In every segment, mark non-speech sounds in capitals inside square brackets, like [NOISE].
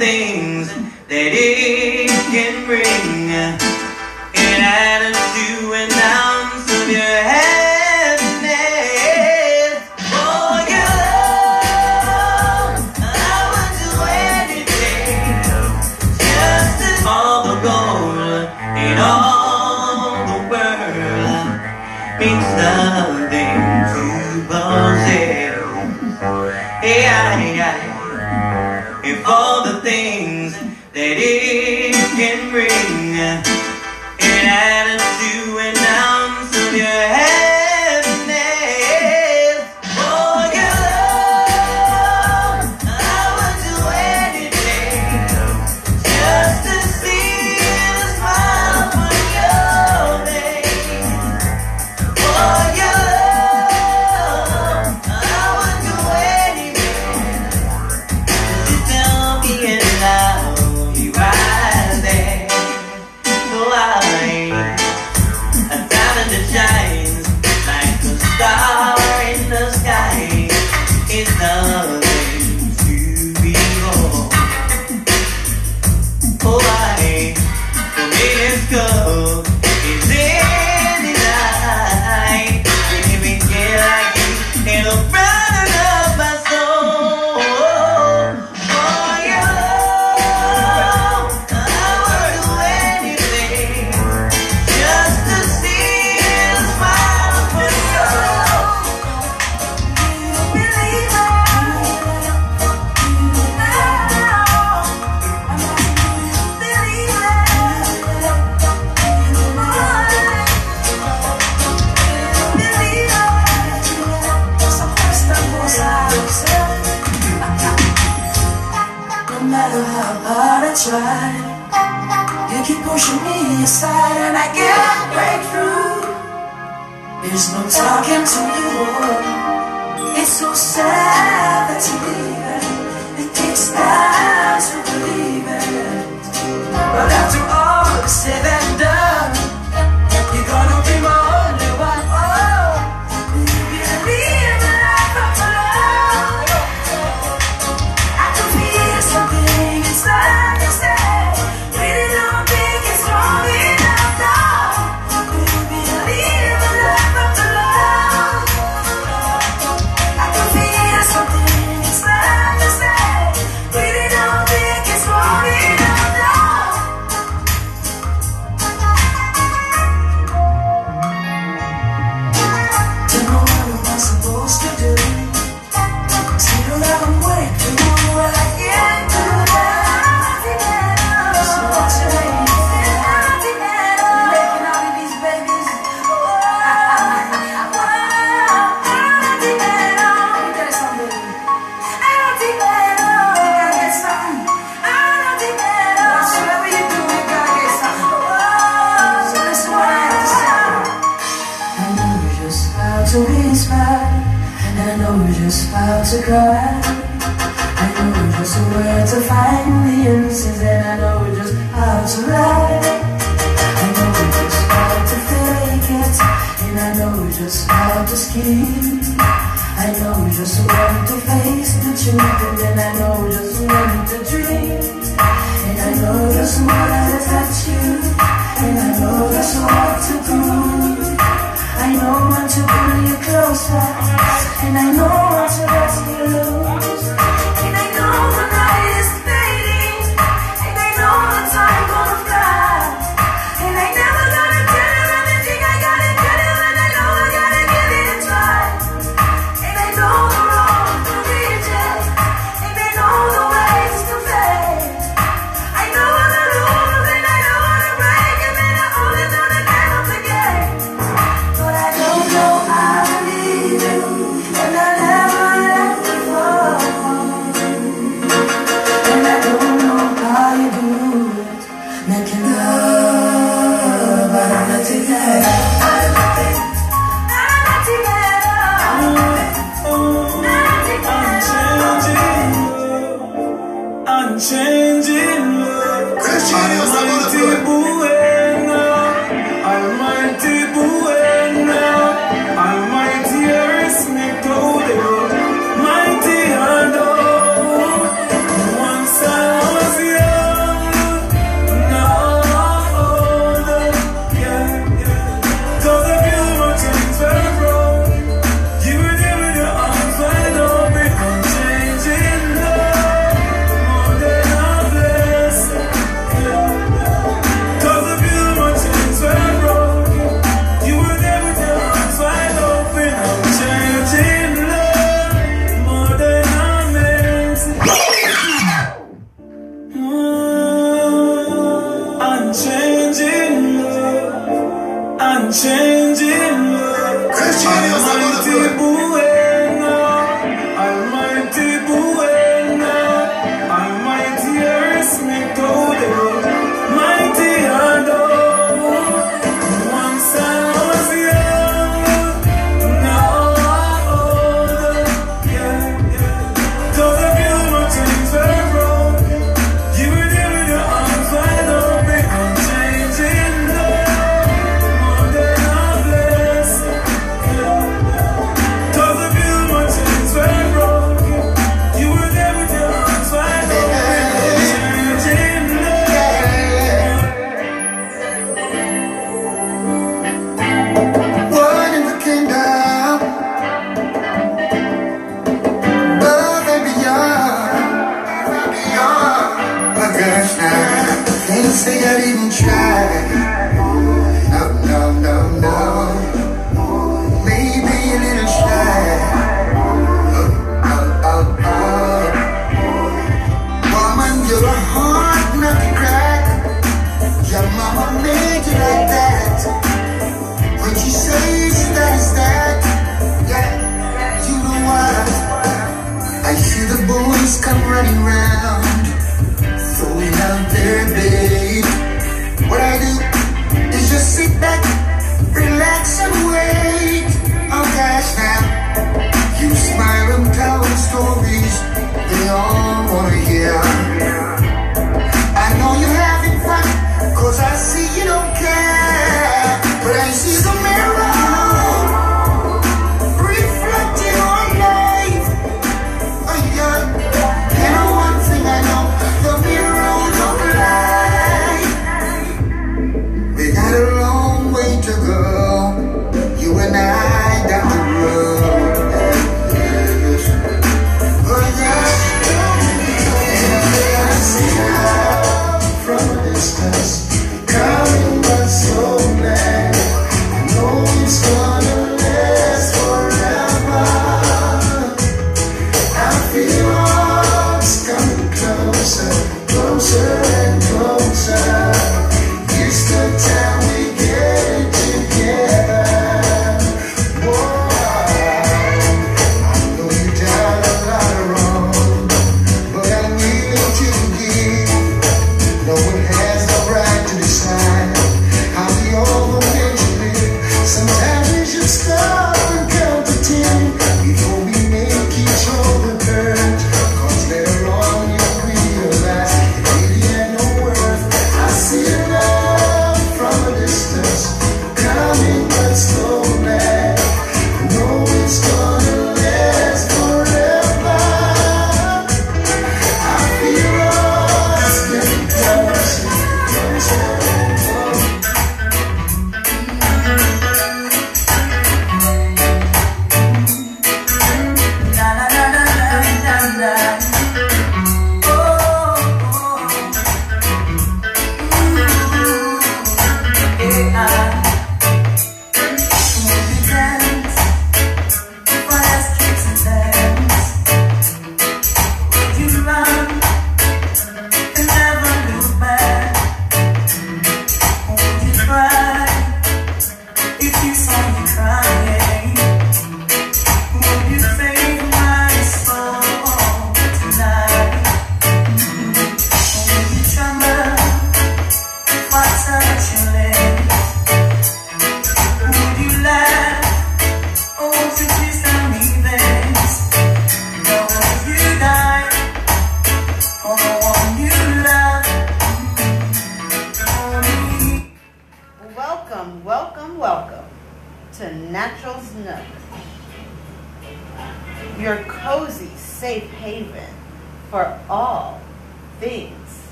things that it can bring. find the innocence that I know we're just hard to lie. I know we're just hard to fake it, and I know we're just hard to scheme. I know we just want to face the truth, and then I know we just want to dream. And I know just what to touch you, and I know just what to prove. I know want to pull you closer, and I know want to let you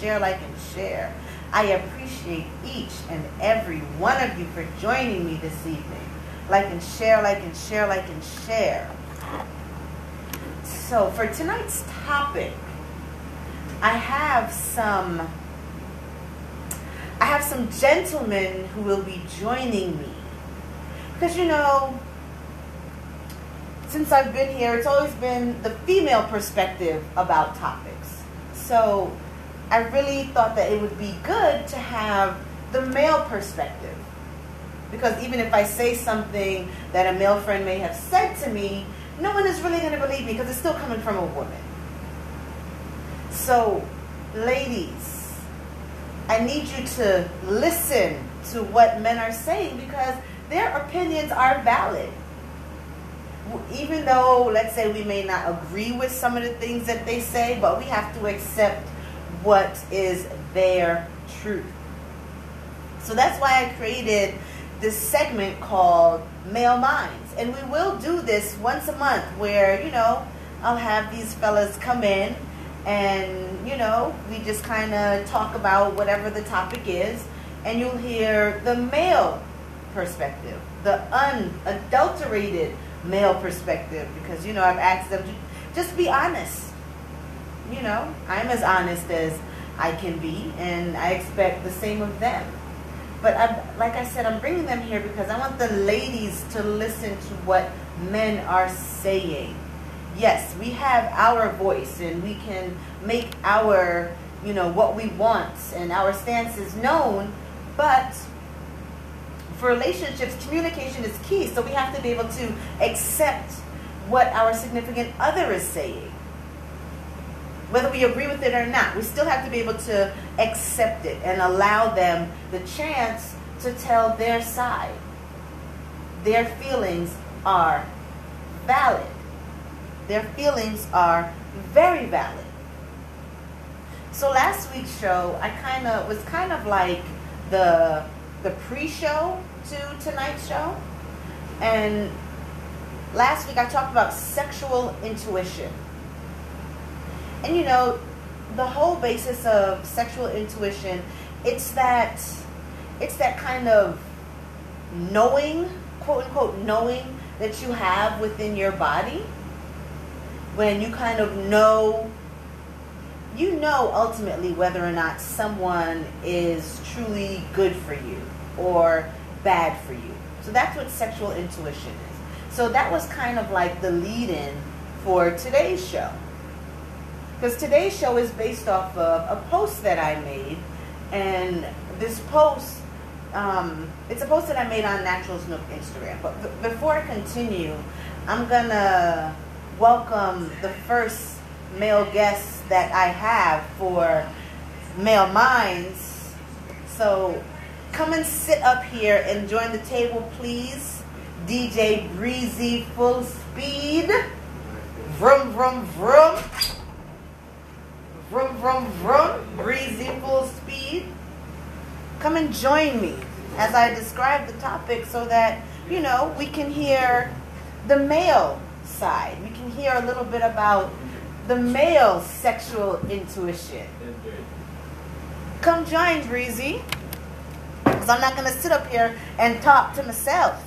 share, like, and share. I appreciate each and every one of you for joining me this evening. Like and share, like and share, like and share. So for tonight's topic, I have some I have some gentlemen who will be joining me. Because you know, since I've been here, it's always been the female perspective about topics. So I really thought that it would be good to have the male perspective. Because even if I say something that a male friend may have said to me, no one is really going to believe me because it's still coming from a woman. So, ladies, I need you to listen to what men are saying because their opinions are valid. Even though, let's say, we may not agree with some of the things that they say, but we have to accept what is their truth. So that's why I created this segment called Male Minds. And we will do this once a month where, you know, I'll have these fellas come in and, you know, we just kind of talk about whatever the topic is. And you'll hear the male perspective, the unadulterated male perspective. Because, you know, I've asked them to just be honest. You know, I'm as honest as I can be, and I expect the same of them. But I, like I said, I'm bringing them here because I want the ladies to listen to what men are saying. Yes, we have our voice and we can make our, you know, what we want and our stances known, but for relationships, communication is key. So we have to be able to accept what our significant other is saying whether we agree with it or not. We still have to be able to accept it and allow them the chance to tell their side. Their feelings are valid. Their feelings are very valid. So last week's show, I kind of was kind of like the the pre-show to tonight's show. And last week I talked about sexual intuition. And you know, the whole basis of sexual intuition, it's that it's that kind of knowing, quote unquote knowing that you have within your body when you kind of know you know ultimately whether or not someone is truly good for you or bad for you. So that's what sexual intuition is. So that was kind of like the lead in for today's show. Because today's show is based off of a post that I made. And this post, um, it's a post that I made on Naturals Nook Instagram. But b- before I continue, I'm going to welcome the first male guest that I have for Male Minds. So come and sit up here and join the table, please. DJ Breezy Full Speed. Vroom, vroom, vroom. Vroom, vroom, vroom. Breezy Full Speed. Come and join me as I describe the topic so that, you know, we can hear the male side. We can hear a little bit about the male sexual intuition. Come join Breezy. Because I'm not going to sit up here and talk to myself.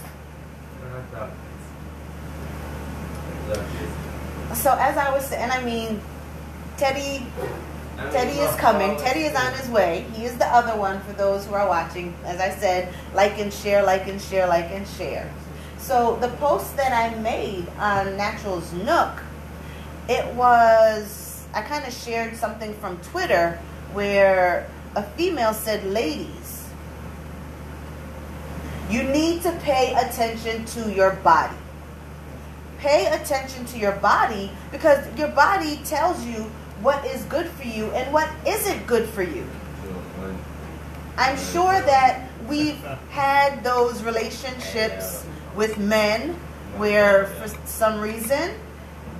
So as I was saying, I mean, Teddy, Teddy is coming. Teddy is on his way. He is the other one for those who are watching. As I said, like and share, like and share, like and share. So the post that I made on Naturals Nook, it was I kind of shared something from Twitter where a female said, "Ladies, you need to pay attention to your body." pay attention to your body because your body tells you what is good for you and what isn't good for you. I'm sure that we've had those relationships with men where for some reason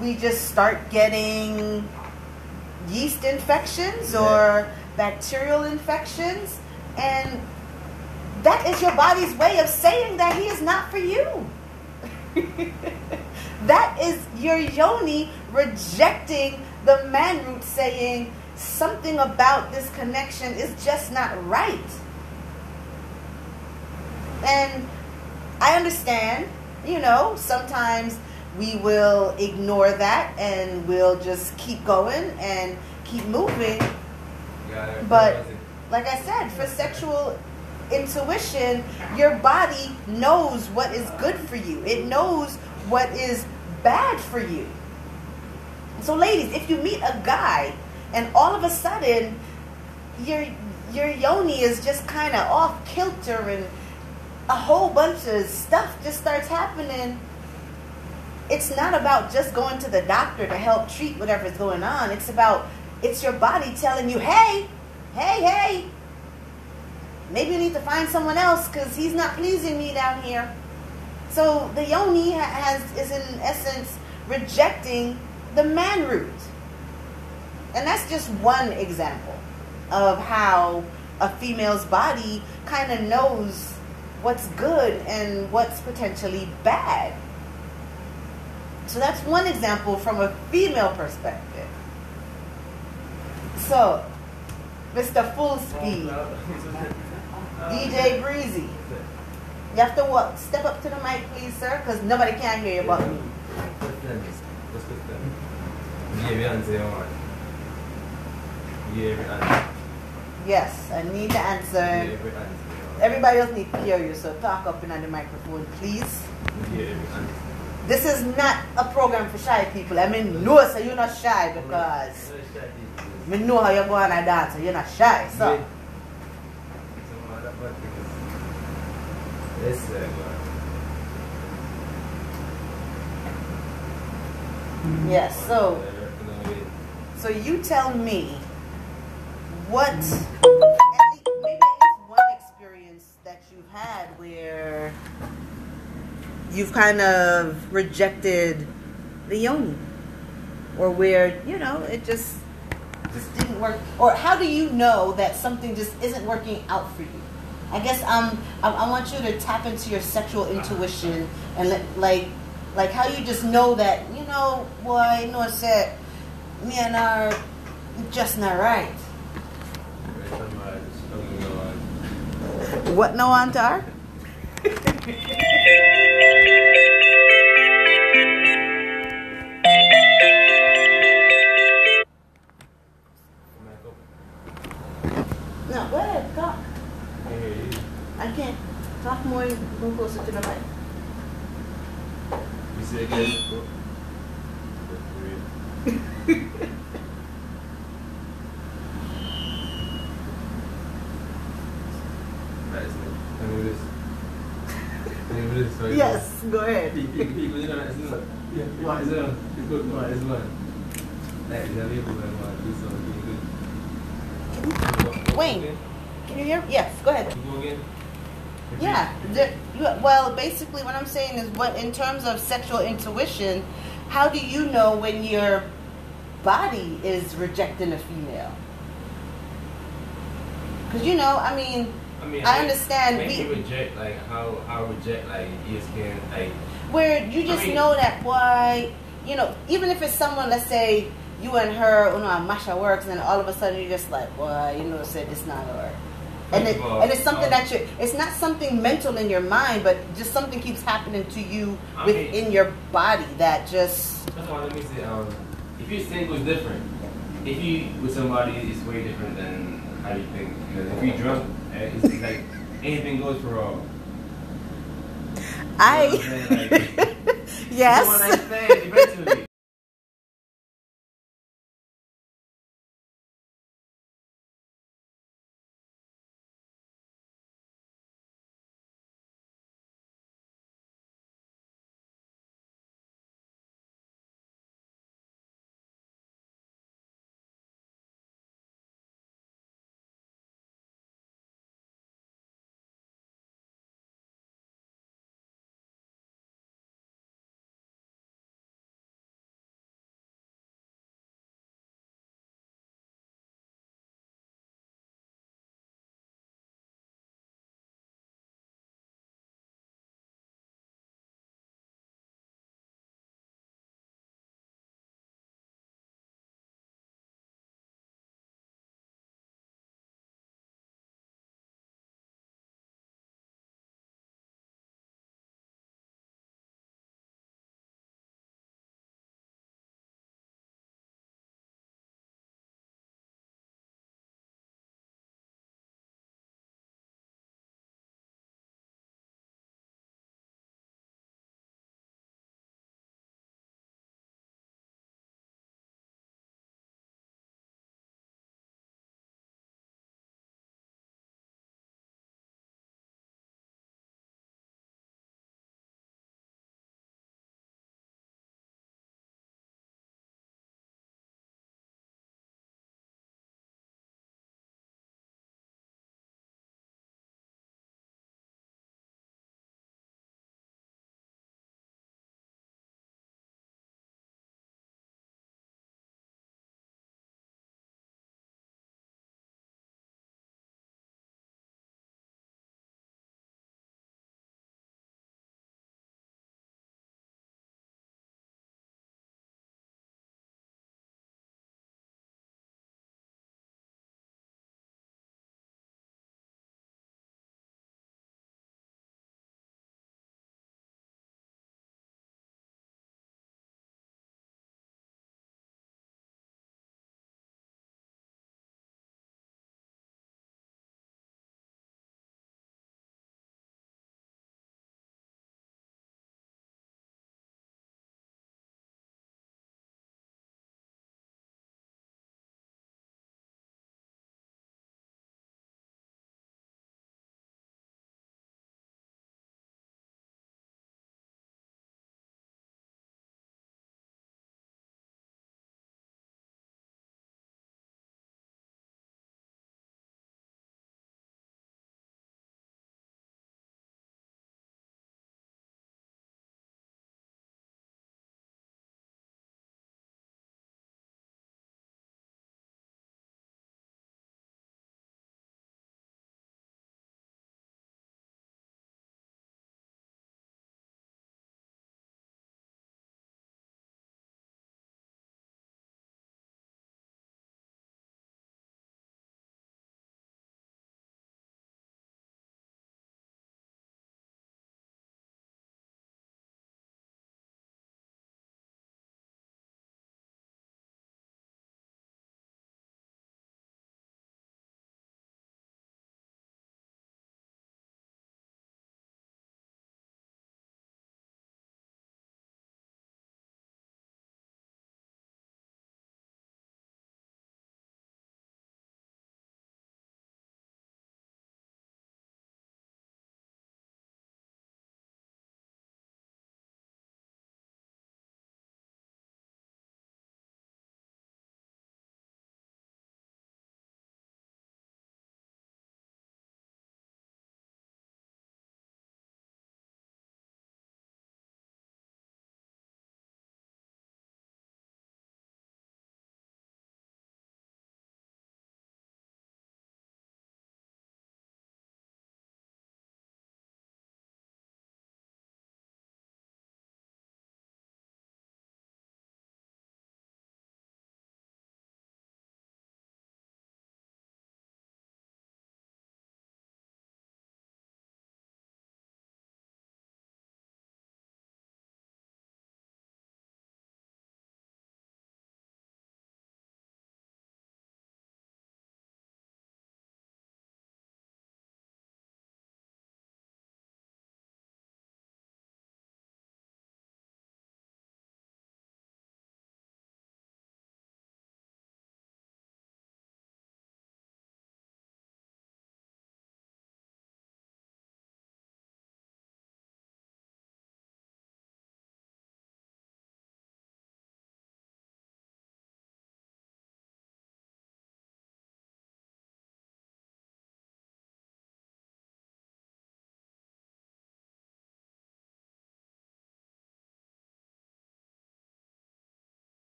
we just start getting yeast infections or bacterial infections and that is your body's way of saying that he is not for you. [LAUGHS] that is your yoni rejecting the man root saying something about this connection is just not right. And I understand, you know, sometimes we will ignore that and we'll just keep going and keep moving. But like I said, for sexual intuition, your body knows what is good for you. It knows what is bad for you. So, ladies, if you meet a guy and all of a sudden your your yoni is just kind of off kilter and a whole bunch of stuff just starts happening, it's not about just going to the doctor to help treat whatever's going on. It's about it's your body telling you, hey, hey, hey, maybe you need to find someone else because he's not pleasing me down here. So the yoni has is in essence rejecting the man root. And that's just one example of how a female's body kind of knows what's good and what's potentially bad. So that's one example from a female perspective. So, Mr. Full Speed, DJ Breezy, you have to walk, Step up to the mic, please, sir, because nobody can hear you but me. Yes, I need the answer. Everybody else need to hear you, so talk up in the microphone, please. This is not a program for shy people. I mean, no, so you're not shy because I know how you're going to dance, so you're not shy. So, yes, so so you tell me what maybe least one experience that you've had where you've kind of rejected the yoni or where you know it just just didn't work. Or how do you know that something just isn't working out for you? I guess um i, I want you to tap into your sexual intuition and let, like like how you just know that you know boy you know I said me and her just not right. What no antar no go talk. I can't talk more go closer to the mic yes go ahead. Wayne. can you hear yes go ahead. Yeah. The, you, well, basically, what I'm saying is, what in terms of sexual intuition, how do you know when your body is rejecting a female? Because you know, I mean, I mean, I understand When we- reject, like how how reject like ESPN, like where you just I mean- know that why, you know, even if it's someone, let's say you and her, you know, Masha works, and then all of a sudden you're just like, boy, you know, said it's not her. And, it, all, and it's something um, that you it's not something mental in your mind, but just something keeps happening to you I mean- within your body that just First of all, let me say, if you're single, it's different. If you with somebody, it's way different than how you think. Because if you're drunk, eh, it's, like anything goes for all. I. [LAUGHS] You know what I'm I saying? Like, yes.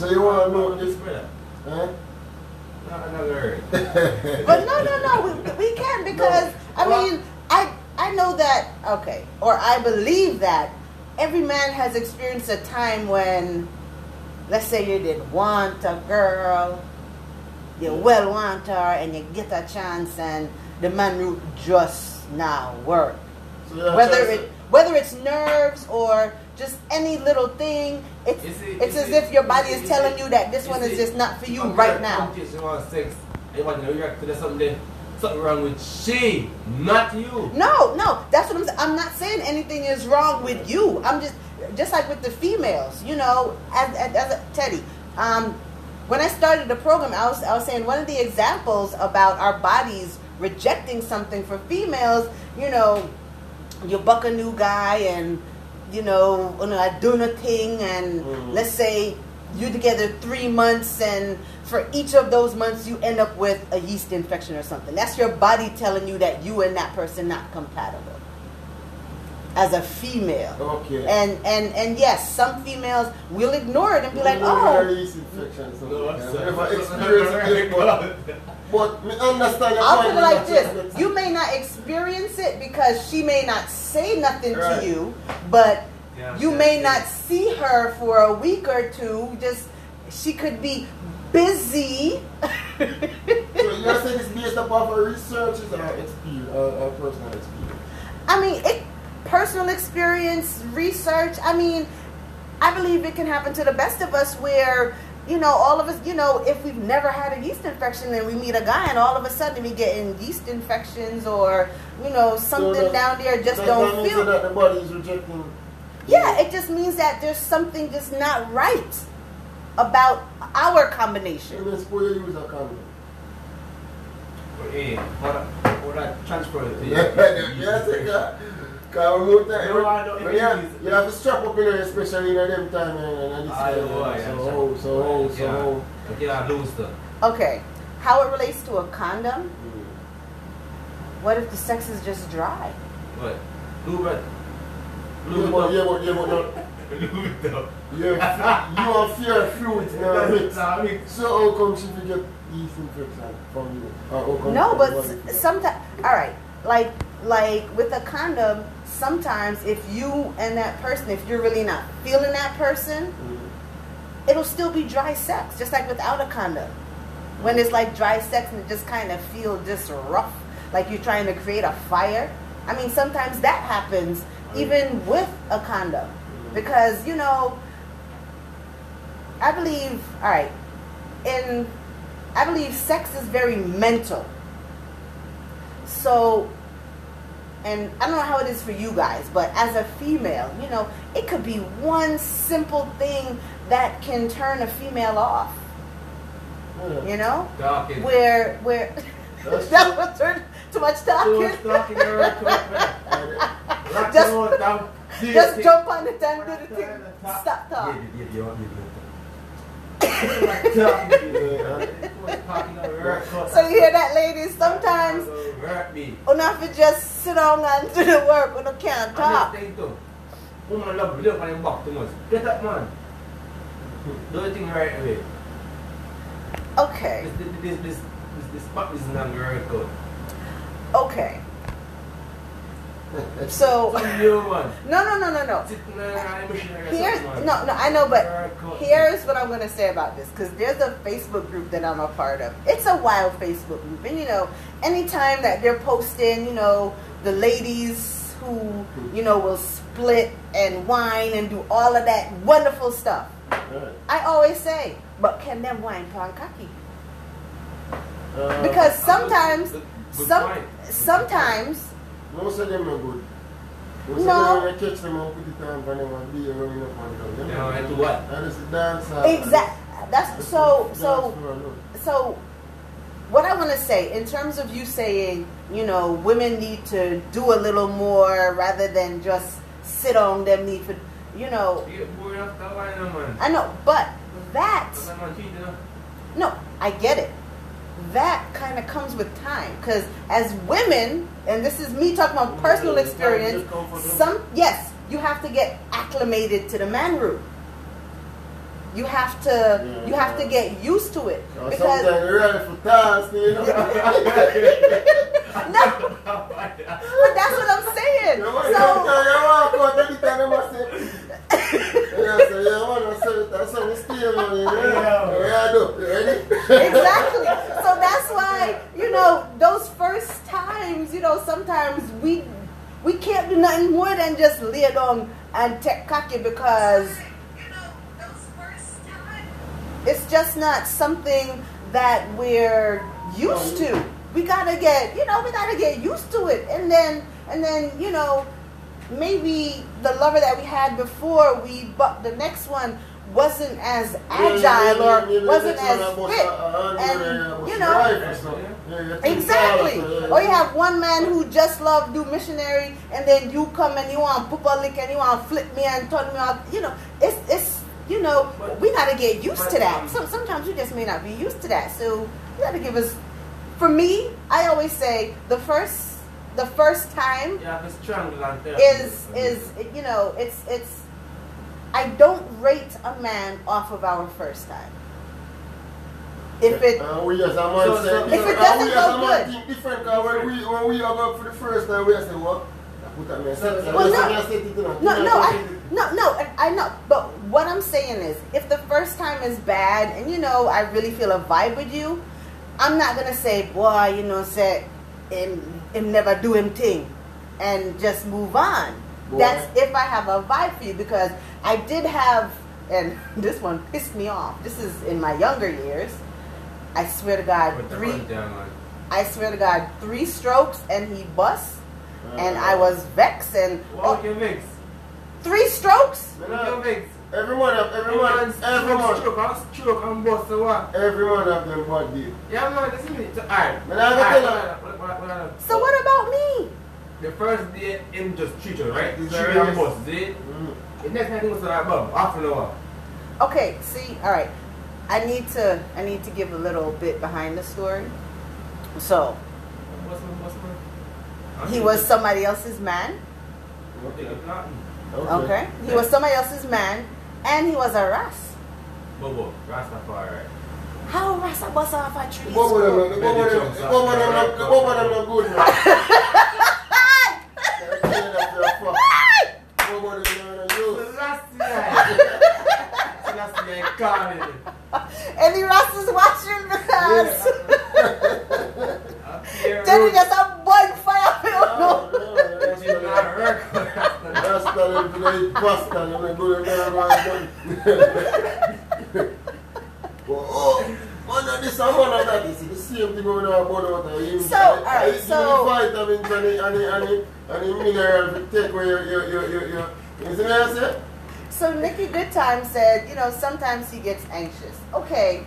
So you want to know this if, brother. huh? Not another. [LAUGHS] But no, no, no, we, we can because I Well- mean, I I know that okay, or I believe that every man has experienced a time when, let's say, you did want a girl, you well want her, and you get a chance, and the man root just now work. So Whether it whether it's nerves or just any little thing, it's see- it's as see- if your body is see- telling you that this you one is just not for you right now. come to you, She wants sex. You want to react to there's something, something wrong with she, not you. No, no, that's what I'm saying. I'm not saying anything is wrong with you. I'm just, just like with the females, you know, as, as, as a, Teddy. Um, when I started the program, I was, I was saying one of the examples about our bodies rejecting something for females, you know, you buck a new guy and, you know, you doing a thing and Mhm. let's say you're together three months and for each of those months you end up with a yeast infection or something. That's your body telling you that you and that person not compatible as a female. Okay. And and and yes, some females will ignore it and be like, oh, release infection, so No, like I'm that. sorry. Never experienced it, but, but me understand your I'll put it like this: you may not experience it because she may not say nothing Right. to you, but Yeah, you that's may it. not see her for a week or two. Just she could be busy. So you're saying it's based upon a research or experience, or, or personal experience? I mean, it, personal experience, research. I mean, I believe it can happen to the best of us where, you know, all of us, you know, if we've never had a yeast infection and we meet a guy and all of a sudden we get in yeast infections or, you know, something So that- down there just don't that feel. that the body is rejecting. Yeah, it just means that there's something just not right about our combination. And then suppose you use eh, a condom. Hey, what a, transfer it to [LAUGHS] yes, yeah. Because we that, No, I don't- when you, have, you have to strap up in there, especially in them time and, and this I know, I so, am. so, oh, so, Yeah. oh. Yeah, lose stuff. Okay, how it relates to a condom? Mm. What if the sex is just dry? What? Lube it. Yeah, Lube but, yeah, up. but, yeah, but, no, [LAUGHS] Lube it up. you're, fear fluid in a mix. Mix. So how come she will get yeast infection from you? Or how come No, but sometimes, all right, like like with a condom, sometimes if you and that person, if you're really not feeling that person, Mm. it'll still be dry sex, just like without a condom. When it's like dry sex and it just kind of feel just rough, like you're trying to create a fire. I mean, sometimes that happens even with a condom, because you know, I believe, all right, in I believe sex is very mental. So, and I don't know how it is for you guys, but as a female, you know, it could be one simple thing that can turn a female off. Yeah. You know, Talking. where where [LAUGHS] that was turn too much Too talking. much talking [LAUGHS] Just- the boat down. Just jump on the and do the thing. Stop Yeah, talking. [LAUGHS] So you hear that, ladies? Sometimes me. enough to just sit down and do the work when you can't talk. Woman oh, love look on back too much. Get up, man. Do the thing right away. Okay, This, this, this, this, this, this is not very good. okay. So Some new one. no, no, no, no, no. Sitting there and I'm machine or Here's no, no. I know, but here's what I'm going to say about this because there's a Facebook group that I'm a part of. It's a wild Facebook group, and you know, anytime that they're posting, you know, the ladies who you know will split and whine and do all of that wonderful stuff. I always say, but can them whine pon cocky? Uh, Because sometimes, some sometimes, Most of them are good. Most No. of them, when catch them and put it on for them and be running up and down. Them Yeah, are and to what? And it's a dance. uh, exact. That's so so. So, what I want to say in terms of you saying, you know, women need to do a little more rather than just sit on them. Need for, you know, You get bored after a while, no, man. I know, but that That's not cheating, you know. no, I get it. That kind of comes with time because as women, and this is me talking about personal experience. Some yes, you have to get acclimated to the man room. You have to Yeah. you have to get used to it because sometimes you're ready for task, you know. no, but that's what I'm saying. You want to So yeah, exactly. So that's why you know those first times. You know, sometimes we we can't do nothing more than just lay down and take cocky because it's just not something that we're used to. We gotta get, you know, we gotta get used to it, and then, and then, you know, maybe the lover that we had before, we, but the next one wasn't as agile or wasn't as fit, and you know, Exactly. Or you have one man who just love do missionary, and then you come and you want lick and you want flip me and turn me off. You know, it's it's you know we gotta get used to that. So sometimes you just may not be used to that. So you gotta give us. For me, I always say the first the first time You have to strangle and tell. is is you know it's it's. I don't rate a man off of our first time. If it Uh, we as a man So- say, so- If it uh, doesn't we go as a man good. think different, cause when we, when we are going for the first time, we say, what? I put that man, So- set- Well, no. yes, set it in a- No, no, I, no, no. I know, but what I'm saying is, if the first time is bad, and you know, I really feel a vibe with you, I'm not gonna say, boy, you know, say, him, him never do him thing, and just move on. Boy. That's if I have a vibe for you, because I did have, and [LAUGHS] this one pissed me off. This is in my younger years. I swear to God, three. I swear to God, three strokes, and he bust, and I uh. was vexed, and What oh, you mix? three strokes. You What you know, mix? Everyone, have- everyone, everyone, Stroke and stroke and bust so what? everyone have them bad deal. Yeah, man, listen to me. So, Alright. Alright, what- So what about me? The first day, him just treat you, right? It's Treat serious. and bust, see? Mm. The next time he was like, Bob, half an hour. Okay, see, all right. I need to I need to give a little bit behind the story. So What's my, what's my? he was somebody else's man. Okay. Okay, he was somebody else's man, and he was a ras. Bobo, Rastafari. How rasta bust off a tree? Bobo, Bobo, Bobo, Bobo, Bobo, Bobo, Any Rastas watching this? Then you get some bonfire. No, no, [LAUGHS] that's It's not- not work. That's not even the pasta, you're not good at that, man. Oh, man, this and one of that. It's the same thing going on about water. You- uh, So, alright, so- need vitamins and the, and the, and the, and the mineral to take away your, your, your, your, your, you see what I say? So Nikki Goodtime said, you know, sometimes he gets anxious. Okay,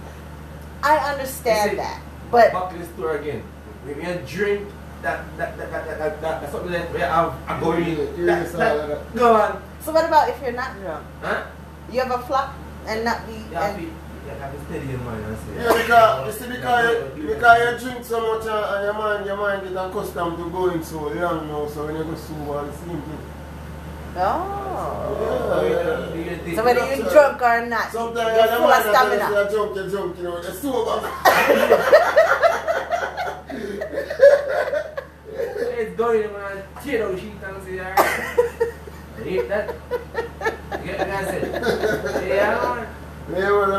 I understand see, that, but Back to the store again. When you drink, that, that, that, that, that, that, that, that's something oh, that we have a going in. That, that, go on. so what about if you're not drunk? Huh? You ever flop and not be You have to, and, you have to steady your mind and say. Yeah, because, you see, because, you, because you drink so much and, and your mind, your mind get accustomed to going so long now, so when you go sober, the same thing. oh. Yeah, yeah, yeah. So whether you're drunk or not, Sometimes you're full of mind that stamina. you're drunk, you're drunk, you know, you're sober. [LAUGHS] Dory when I jittle, she comes in there. That. Yeah. Yeah, are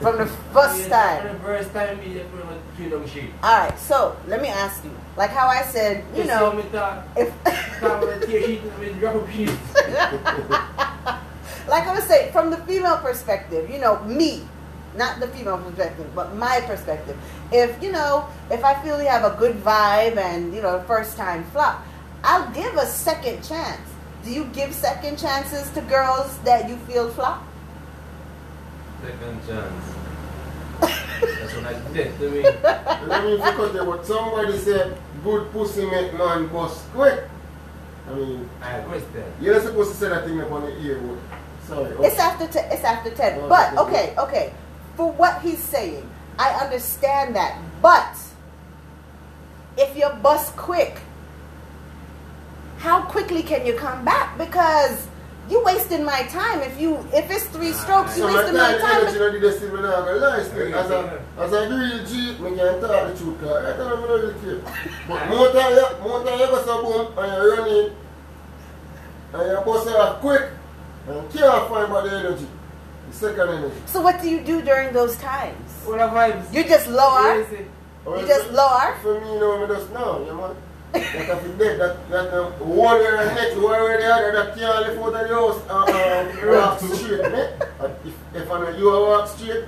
From the first time. From the first time. All right, so let me ask you. Like how I said, you know, if [LAUGHS] like I was saying, from the female perspective, you know, me, not the female perspective, but my perspective. If you know, if I feel we have a good vibe and you know, first time flop, I'll give a second chance. Do you give second chances to girls that you feel flop? Second chance. [LAUGHS] That's what I did to me. You know mean to cut it, but somebody said, good pussy make man bust quick. I mean, I question. you're not supposed to say that thing up on the ear, but sorry. oh. It's after te- it's after ten. Oh, But okay. okay, okay. For what he's saying, I understand that. But if you bust quick, how quickly can you come back? Because you wasting my time if you if it's three strokes, you So my wasting my time time. energy not the best when I go lie still. As a, as a real G, me can talk the truth. I tell them I don't really care. But more time, you- more time you go so boom and you run in and you bust it quick and you can't find about the energy. The second energy. So what do you do during those times? What are vibes? You just lower. Yes, You just lower? For me, you know, me just now, you know. That if it dead, that, that um, one area next, one area the other, that can't live out of the house, uh, [LAUGHS] um, walk straight, eh? If, if I know you a walk straight,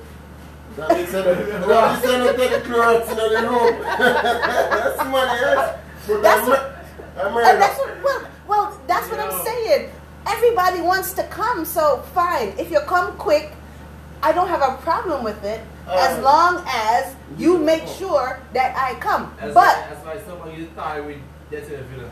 that means that [LAUGHS] that means that take the clothes in the room. [LAUGHS] That's money, yes. But That's I'm, what- I'm And that's what well, well that's what I'm saying. Everybody wants to come, so fine. If you come quick, I don't have a problem with it as Uh, long as you make sure that I come. That's But why, that's why someone you tie with that's it, you know.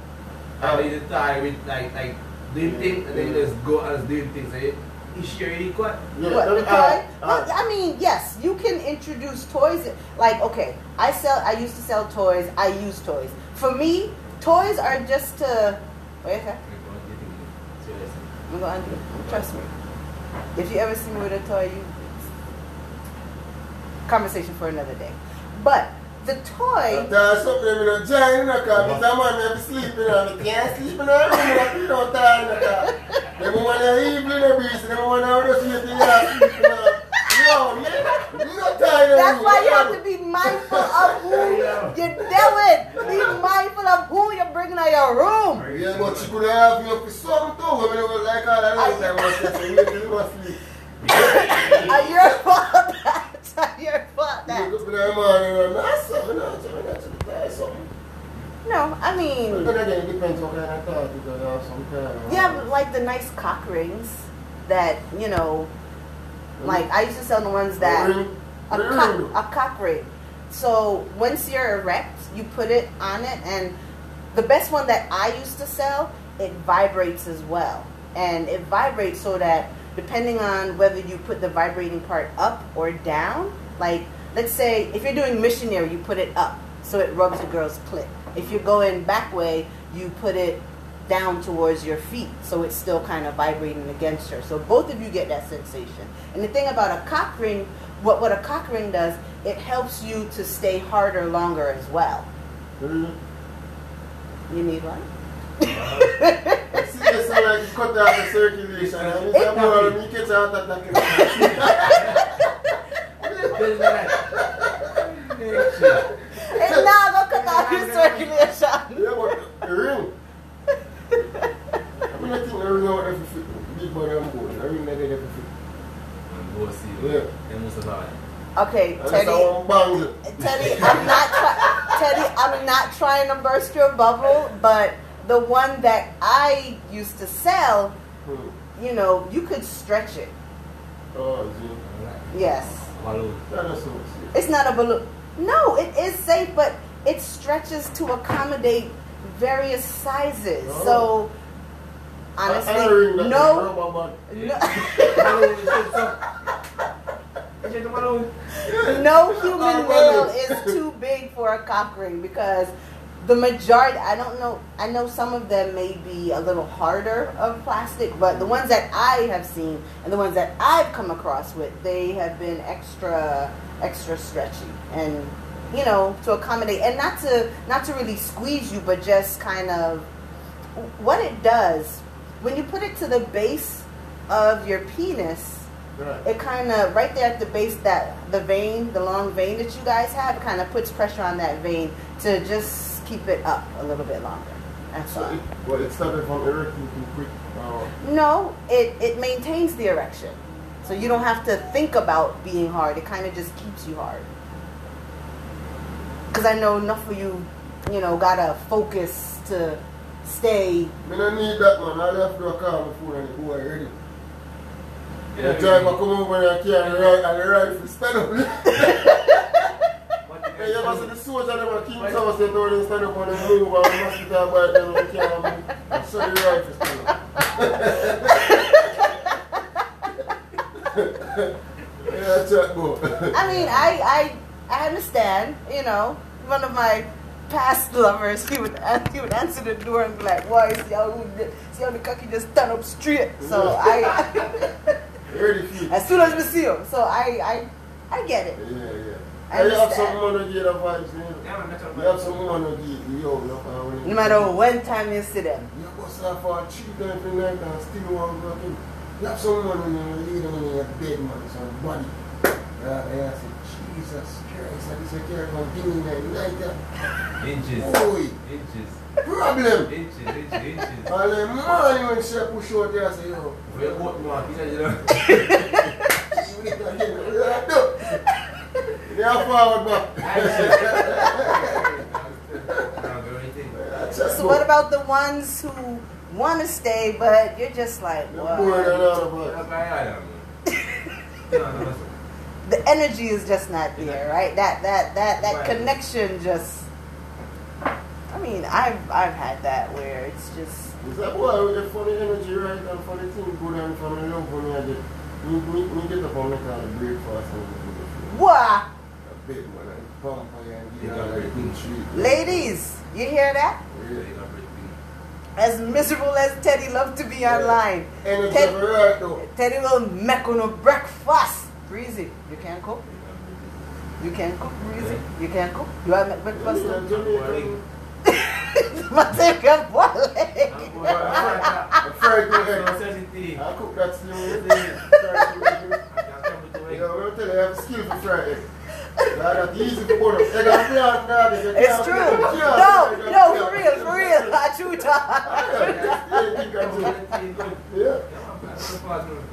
Uh, And you tie with like like doing things and then you just go and just doing things. So you, you equal. Yeah, what the them, toy? uh, well, uh, I mean, yes, you can introduce toys. Like, okay, I sell. I used to sell toys. I use toys. For me, toys are just to. Wait a sec. I'm gonna it. Trust me. If you ever see me with a toy, you conversation for another day. But the toy, There's something in the in the car. Because I'm on sleeping and I can't sleep in the room. You don't in the car. Then when you're evening the I'm just waiting, you're sleeping. Yo, man, you don't tie in that's why you have to be mindful of who you're dealing. Be mindful of who you're bringing out your room. Yeah, but you could have me up too. I mean, was like all that. I was just saying, you not sleep. Are your fault that? Are your fault that? that's. That's. That's. That's. No, I mean, then again, it depends what kind of thought you have some kind of- you like the nice cock rings that you know. Like I used to sell the ones oh, that a cock, a cock ring. So once you're erect, you put it on it, and the best one that I used to sell, it vibrates as well, and it vibrates so that depending on whether you put the vibrating part up or down, like let's say if you're doing missionary, you put it up so it rubs the girl's clit. If you're going back way, you put it down towards your feet so it's still kind of vibrating against her. So both of you get that sensation. And the thing about a cock ring what what a cock ring does it helps you to stay harder longer as well. Ring. you need one? Uh-huh. See, this is like you cut off the circulation. [LAUGHS] [LAUGHS] I mean, some more when you catch out that and now go cut off your circulation Yeah, but the ring. I mean, I think the ring out every fit. Big body and bone. The ring like that every fit. Go see. Yeah. They must have had. okay Unless teddy I want bangle. teddy i'm not try- teddy i'm not trying to burst your bubble but the one that i used to sell Hmm. you know you could stretch it Oh, gee. yes Follow. That is so sick. It's not a balloon. No, it is safe, but it stretches to accommodate various sizes. Oh. So, I- I honestly, no, [LAUGHS] no, no human male is too big for a cock ring because the majority, I don't know, I know some of them may be a little harder of plastic, but the ones that I have seen and the ones that I've come across with, they have been extra, extra stretchy and you know to accommodate. And not to not to really squeeze you, but just kind of what it does when you put it to the base of your penis Right. it kind of right there at the base that the vein the long vein that you guys have kind of puts pressure on that vein to just keep it up a little bit longer. That's So all. it, well, it started from erecting too quick. No it it maintains the erection. So you don't have to think about being hard. It kind of just keeps you hard. Because i know enough of you you know gotta focus to stay Me no need that, man. All you have to do call my phone and the boy ready. The driver come over and carry the right and the rifle stand up. Hey, you ever see the soldier them at King's house, they told them stand up on the move and the mosquito bite them and carry them. And so the rifle stand up. [LAUGHS] yeah, check go. I mean, I, I I understand. You know, one of my past lovers, he would an- he would answer the door and be like, "Why see how see how the cocky just stand up straight?" So I, [LAUGHS] Ready [LAUGHS] for as soon as we see him, so I I I get it. Yeah, yeah. I you have some money to get the vibes, you. Yeah, man, that's You have some money to get yo, no, matter when time you see them. You bust off for a cheap time for night and still want to go in. You have some money in your lead and in your bed, man, some body. Yeah, yeah, I said, Jesus Christ, I just care from being in the night. Inches. Boy, Inches. problem. Inches, inches, inches. And then man, when she push out there, I say, yo, For your oat mark, you know, you know. you need to get it. Yeah, do. They are forward back. Nah, girl, you think? So what about the ones who want to stay, but you're just like, The poor and what? The energy is just not there, right? That that that that Right. connection just. I mean, I've I've had that where it's just Is that boy with the funny energy, right? And funny thing, good and family love when I get. Me, me, me get up and make all the breakfast and do the food. wow. A bit, man, and pump and You get got all the very good good treat. Ladies, you hear that? Yeah, you got everything. As miserable as Teddy loved to be Yeah. online, Energy Ted- for right though. Teddy will make on a breakfast. Breezy, you can cook. You can cook, Breezy. You can cook. You have make breakfast. Yeah, Jamaican. Mateka boy. A fried to egg. I I cook that steam with the fried to egg. I'm gonna tell you, I have skill for fried [LAUGHS] egg. Yeah, that's easy for both of us. Egg and plant, dad, if you It's true. cook, you can't No, no, for real, for real. [LAUGHS] A true talk. [LAUGHS] Yeah.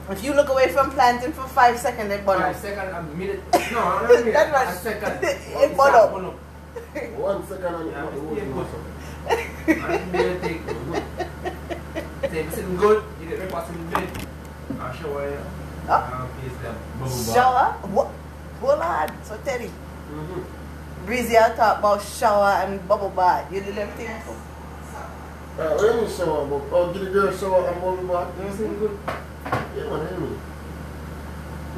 If you look away from planting for five seconds, they burn Five up. second, a minute. [LAUGHS] No, don't mean That that. was- A second. [LAUGHS] it burn up. Burn up. One second and Yeah, it's it's not still the good. And me take take sitting good. You get breakfast in bed. I shower you. Oh. And place them bubble. Shower? What? Hold on. So Teddy, Mhm. Breezy, I talk about shower and bubble bath. You did everything. Uh, when you shower, but oh, get the girl shower and bubble bath. You see good? Yeah, man, hear me.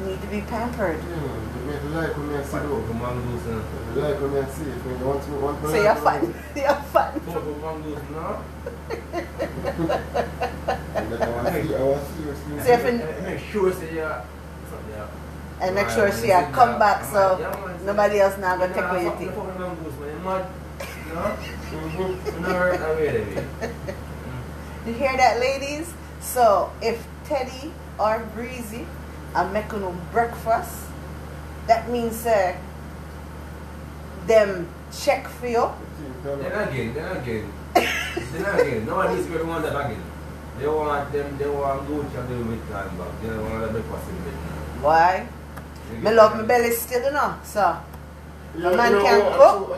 Need to be pampered. Yeah, man. You make the like when I see Fight though. for mangoes and You like when I see it. When you want to, want to So you're fun. [LAUGHS] You're fun. four for mangoes, no? And I want to see, I want to see you. see So if you. in- And Make sure say something. And make sure she you had sit come back so like, yeah, man, nobody else now gonna take away your fuck thing. Fucking mangoes, man. You? No? You know, right away, David. You hear that, ladies? So if Teddy or Breezy are making no breakfast, that means uh, them check for you. Then again, then again, then again. Nowadays, people don't want that again. They want them, they want Gucci and they with time back. They want the breakfast in bed. Why? You Me love my belly still, you know. So Yeah, A man you know, can I cook.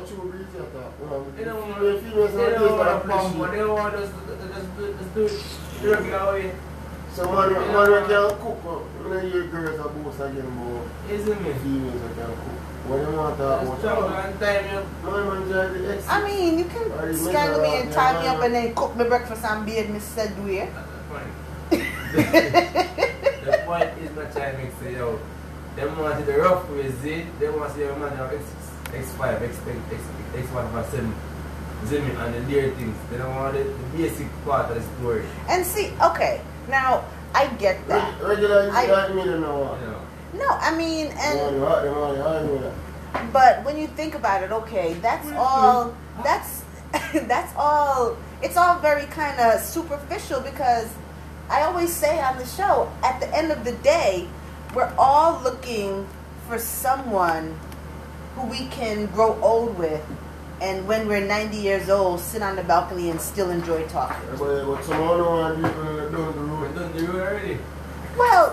Chew- I chew breezy at that. You know, They don't want, female- females they don't want to pump, but appreciate. they want to just, just, do- it the regular way. So man, man we can cook. uh, You know, girls are both again, but Isn't it? females that can cook. When you want to talk Just travel about time, you my man the X. I mean, you can Or you strangle me and tie me up and then cook me breakfast and bathe me said way. That's fine. [LAUGHS] the point is not trying to say, yo, them want to the rough way, see? They want to see your man have X, X5, X, X, X, X1 for 7. Zimmy and the dear things. They don't want the, the basic part of the story. And see, okay, now I get that. Regular is I- like me, you You know. know. No, I mean, and on the hot, them on the high, you know. But when you think about it, okay, that's mm-hmm. all. That's [LAUGHS] that's all. It's all very kind of superficial because I always say on the show, at the end of the day, we're all looking for someone who we can grow old with, and when we're 90 years old, sit on the balcony and still enjoy talking. But, but someone don't want to do it down the We're road. done the road already. Well,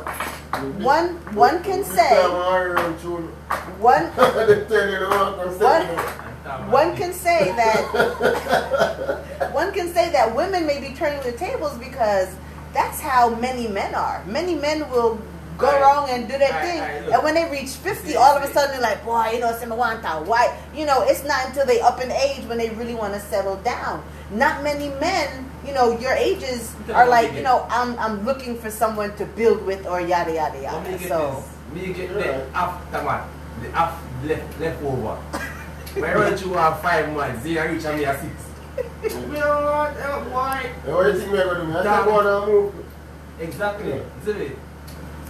one one can say one [LAUGHS] one one can say that [LAUGHS] one can say that women may be turning the tables because that's how many men are. Many men will go Right. wrong and do their Right, thing, right, and when they reach fifty, See, all of a sudden they're like, "Boy, you know, some want a white." You know, it's not until they up in age when they really want to settle down. Not many men, you know, your ages are like, you you know, I'm I'm looking for someone to build with or yada yada Let me yada. So this. Me get the aftermath. The af left left over. My run through have five months, then I reach on me a six. Me don't want that boy. And what do you we're going to do? I Damn. think one and move. Exactly. Yeah.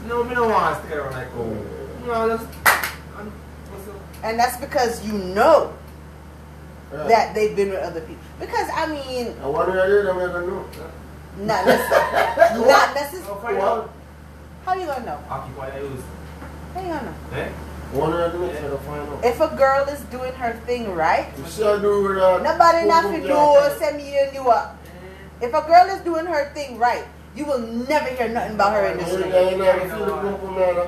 See me? No, me don't want to stay around like oh. No, just I'm. And that's because you know Yeah. that they've been with other people. Because I mean, And one way or the other, we're going to know. not necessarily. [LAUGHS] not necessarily. I'll find out. How you gonna know? Occupy that use. How you gonna know? Eh? One way or the next, we're going to find out. If a girl is doing her thing right, If she a do with that, nobody boom, not boom, to yeah, do send me and you up. If a girl is doing her thing right, you will never hear nothing about her in the You street. know, you never feel the boom boom there.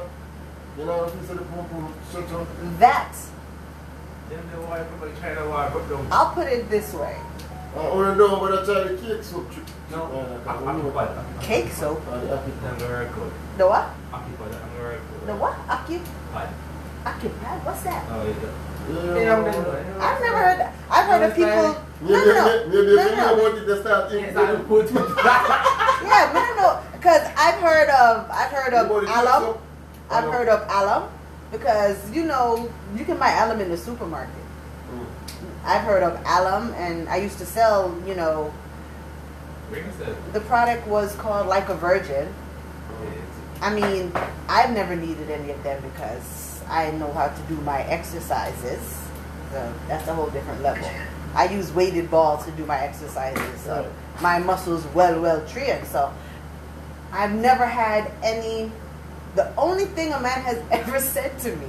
You know, if you see the boom boom, shut up. That Then the wife, everybody trying to wipe up them. I'll put it this way: I only know but I try the cake soup trick. No, Yeah, cake soap. The I'm gonna work what? That. I'm gonna. The what? Occup Occupy. occupy. What's that? Oh, yeah. Yeah, Yeah, I'm done. I've never heard. That. I've heard of people. No, no, no, maybe, maybe no, no. know about it, they start Yes, thinking. I put it. [LAUGHS] Yeah, but no, no, because I've heard of I've heard of alum. I've heard of alum because you know you can buy alum in the supermarket. Mm. I've heard of alum, and I used to sell. You know, Bring us that. the product was called Like a Virgin. I mean, I've never needed any of them because I know how to do my exercises. So that's a whole different level. I use weighted balls to do my exercises. So my muscles well, well trained. So I've never had any. The only thing a man has [LAUGHS] ever said to me,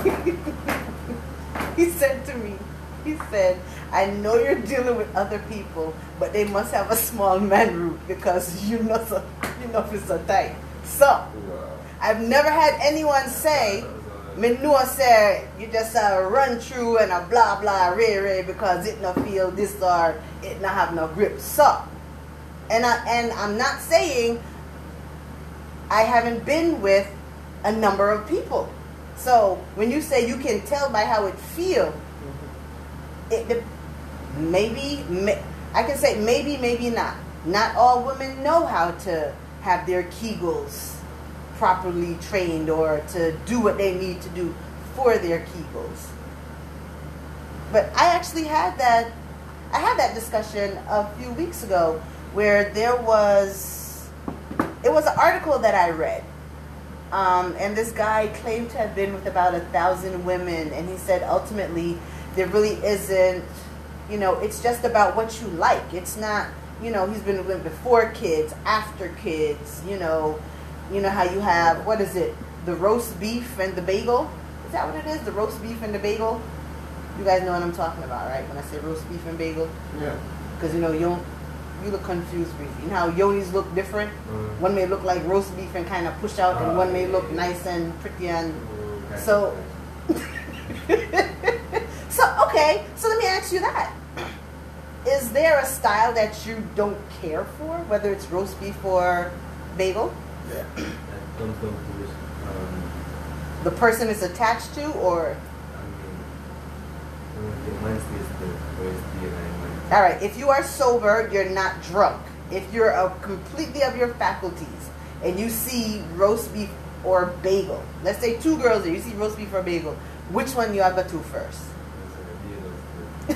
[LAUGHS] he said to me, he said, I know you're dealing with other people, but they must have a small man root because you know so you know it's so tight. So I've never had anyone say, me know say you just uh, run through and a blah blah ray ray because it no feel this or it not have no grip. So and I and I'm not saying I haven't been with a number of people. So when you say you can tell by how it feel, it de- maybe may, I can say maybe maybe not. Not all women know how to have their kegels properly trained or to do what they need to do for their kegels. But I actually had that I had that discussion a few weeks ago where there was it was an article that I read. Um, and this guy claimed to have been with about a thousand women, and he said ultimately there really isn't, you know, it's just about what you like. It's not, you know, he's been with before kids, after kids, you know, you know how you have what is it, the roast beef and the bagel? Is that what it is? The roast beef and the bagel? You guys know what I'm talking about, right? When I say roast beef and bagel, Yeah. because you know you don't, you look confused briefly. You know how yonis look different. Mm. One may look like roast beef and kind of push out, and Ah, one may look nice and pretty and Okay. So- [LAUGHS] so okay. So let me ask you that: Is there a style that you don't care for, whether it's roast beef or bagel? That comes down to this. Um, The person is attached to, or I mean, the Wednesday is the Wednesday and I all right. If you are sober, you're not drunk. If you're uh, completely of your faculties and you see roast beef or bagel, let's say two girls there, you see roast beef or bagel, which one you have go two first? [LAUGHS]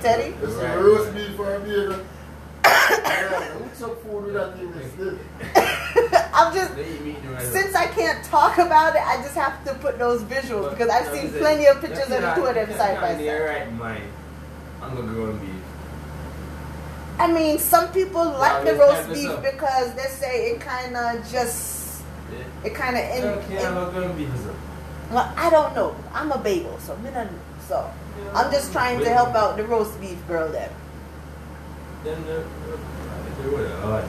Teddy? It's a roast beef for a bagel. [COUGHS] I'm just They eat meat in the restaurant. since I can't talk about it, I just have to put those visuals because I've seen plenty of pictures of two of them side by side. I'm gonna go and beef. I mean, some people like the roast beef because they say it kind of just it kind of. Okay, I'm not gonna beef as well. I don't know. I'm a bagel, so so I'm just trying to help out the roast beef girl then. Then uh, uh, they would have hard.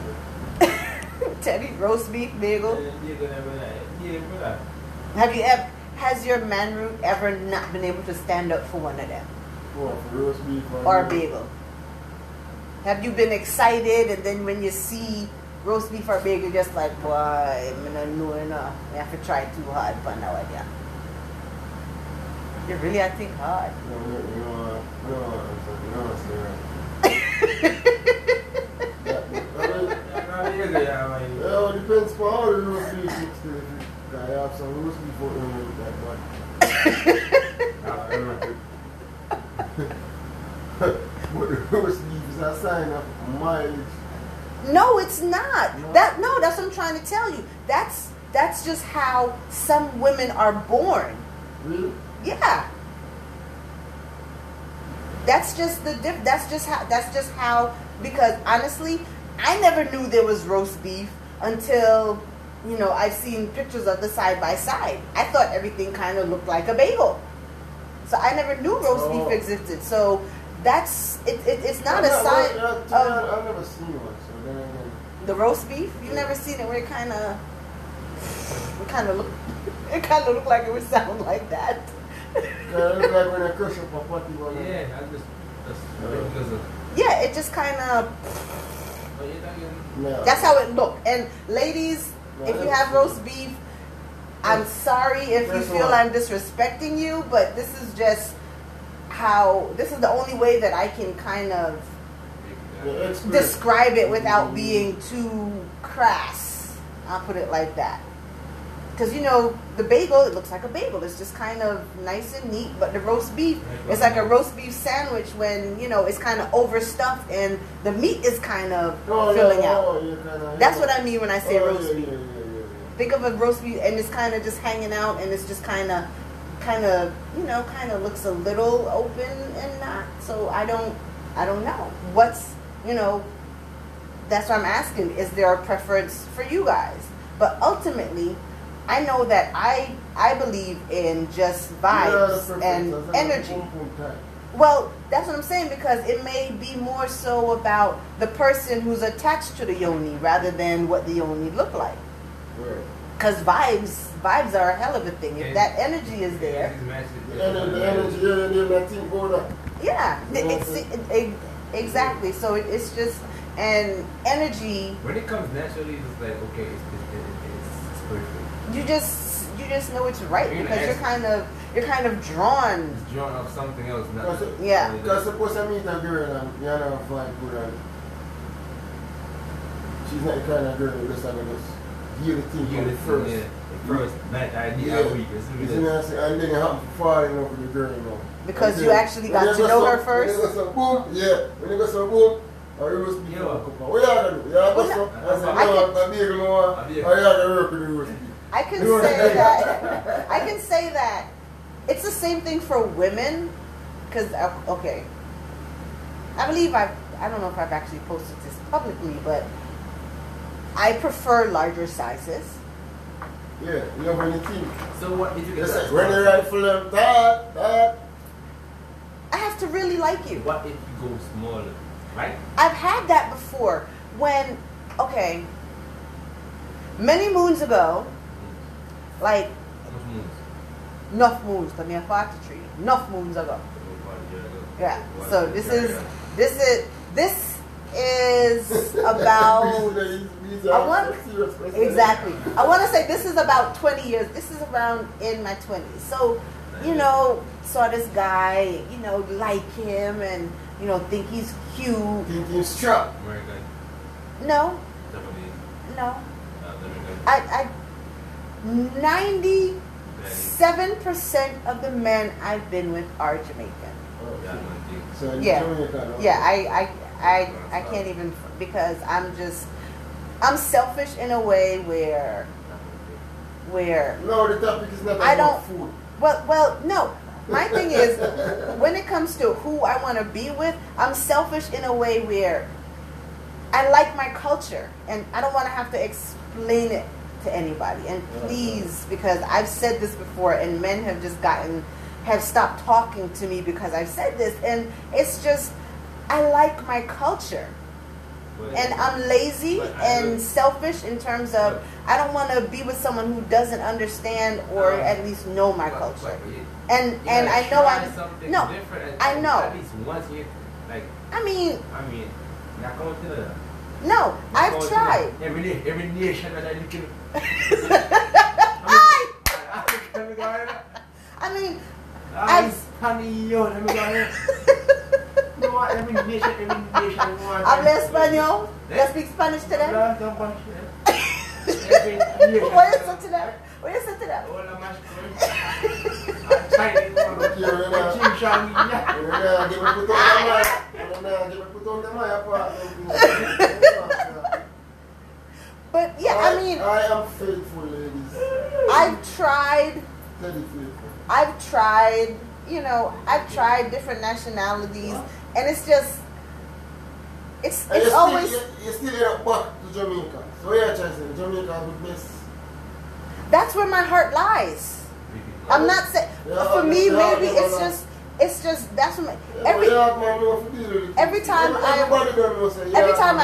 Teddy, roast beef bagel. They're gonna be like, yeah, brother. Have you ever? Has your man root ever not been able to stand up for one of them What, for roast beef for a or a bagel? Have you been excited and then when you see roast beef or bagel, just like, boy, I'm not know enough. I have to try too hard for now again. You really, I think hard. No, no, no, no, no, sir. Yeah, I mean, Yeah, yeah, I mean, Well, it depends how the roast beef looks. If you have some roast beef out there with that, but But the roast is a sign of mileage. No, it's not. No? That no, that's what I'm trying to tell you. That's that's just how some women are born. Really? Yeah. That's just the diff. That's just how. That's just how. Because honestly, I never knew there was roast beef until you know I've seen pictures of the side by side. I thought everything kind of looked like a bagel, so I never knew roast Oh. beef existed. So that's it. it it's not I've a never- sign of I've never seen one, so then again. the roast beef. You've never seen it where it kind of, it kind of look, [LAUGHS] it kind of look like it would sound like that. Kinda look like when I crush up a patty one. Yeah, I just that's because of. Yeah, it just kind of. But you're not getting. No. That's how it looked. And ladies, if you have roast beef, I'm sorry if you feel. I'm disrespecting you, but this is just how. This is the only way that I can kind of describe it without being too crass. I'll put it like that. Because you know the bagel, it looks like a bagel. It's just kind of nice and neat. But the roast beef, it's like a roast beef sandwich when you know it's kind of overstuffed and the meat is kind of Oh, filling yeah, out. oh, yeah, oh, That's yeah. what I mean when I say oh, roast beef. Think of a roast beef and it's kind of just hanging out and it's just kind of, kind of, you know, kind of looks a little open and not. So I don't, I don't know. What's, you know, that's what I'm asking. Is there a preference for you guys? But ultimately, I know that I, I believe in just vibes Yeah, and energy. Boom, boom, time. Well, that's what I'm saying because it may be more so about the person who's attached to the yoni rather than what the yoni look like. Because vibes, vibes are a hell of a thing. If Yeah. that energy is there, The the energy, yeah, yeah, yeah, think about that. yeah, Yeah. it's, it, it, exactly. So it, it's just and energy. When it comes naturally, it's like okay, it's it's, it's, it's perfect. You just you just know it's right You're because you're kind of you're kind of drawn. It's drawn off something else, not. Because, Yeah. Because suppose I meet a girl and you know find good and she's not the kind of girl who just have to just hear the thing You the first. yeah. First night idea Yeah. a week. It's You see what I'm saying? And then you happen to fall in love with the girl, you know. Because you actually got to go know her first? When you go some boom, yeah. When you go some boom, or you must be Yeah. a couple. What you gonna do? You gonna go Well, I said, no, I'm a bagel more. A Or you gotta work with the roast beef. I can You know what I'm say that. I can say that it's the same thing for women. Because uh, okay, I believe I I don't know if I've actually posted this publicly, but I prefer larger sizes. Yeah, you have when you think. So what did you get It's that like when you rifle them, that, that. I have to really like you. What if you go smaller, right? I've had that before when okay, many moons ago, like How moons? enough moons, but me a party tree, enough moons ago. Yeah. So this is this is this is [LAUGHS] about I want- exactly. I want to say this is about 20 years. This is around in my 20s. So, you know, saw this guy, you know, like him and you know think he's cute. Thinking strap. American, No, Japanese, no. uh, I I 97% of the men I've been with are Jamaican. yeah. So Yeah. I, I, I, I can't even because I'm just I'm selfish in a way where where No, the topic is not I don't- food. well well no. My thing is [LAUGHS] when it comes to who I want to be with, I'm selfish in a way where I like my culture and I don't want to have to explain it to anybody. And please, because I've said this before and men have just gotten have stopped talking to me because I've said this and it's just I like my culture. But- And I'm lazy and selfish in terms of I don't want to be with someone who doesn't understand or Um, at least know my but- culture. but you- And you and I know I'm something no. different. I know. At least once you like. I mean, I mean, not going to the. No, not I've tried. Every every nation that I look [LAUGHS] in. [LAUGHS] I, Let me go ahead. I mean, I've- Español. Let me go ahead. No, every nation, every nation. habla español. Eh? Let's speak Spanish to them. Habla español. [LAUGHS] Every nation. What is it to them? What you say to that? All the mashed potatoes. Chinese one. Look here, you know. Jim Shang, yeah. You know, give me put on the mic. You know, give me put on the mic apartment. But yeah, I mean, I am faithful, ladies. I've tried. Tell you faithful. I've tried, you know, I've tried different nationalities, and it's just, it's And you it's still, always you, you still get back to Jamaica. So what you're trying to say, Jamaica is the best. That's where my heart lies. I'm not saying for me, maybe it's just, it's just that's what my, every but yeah, man, know what to deal with it. every time I- Everybody don't know, say, every time man.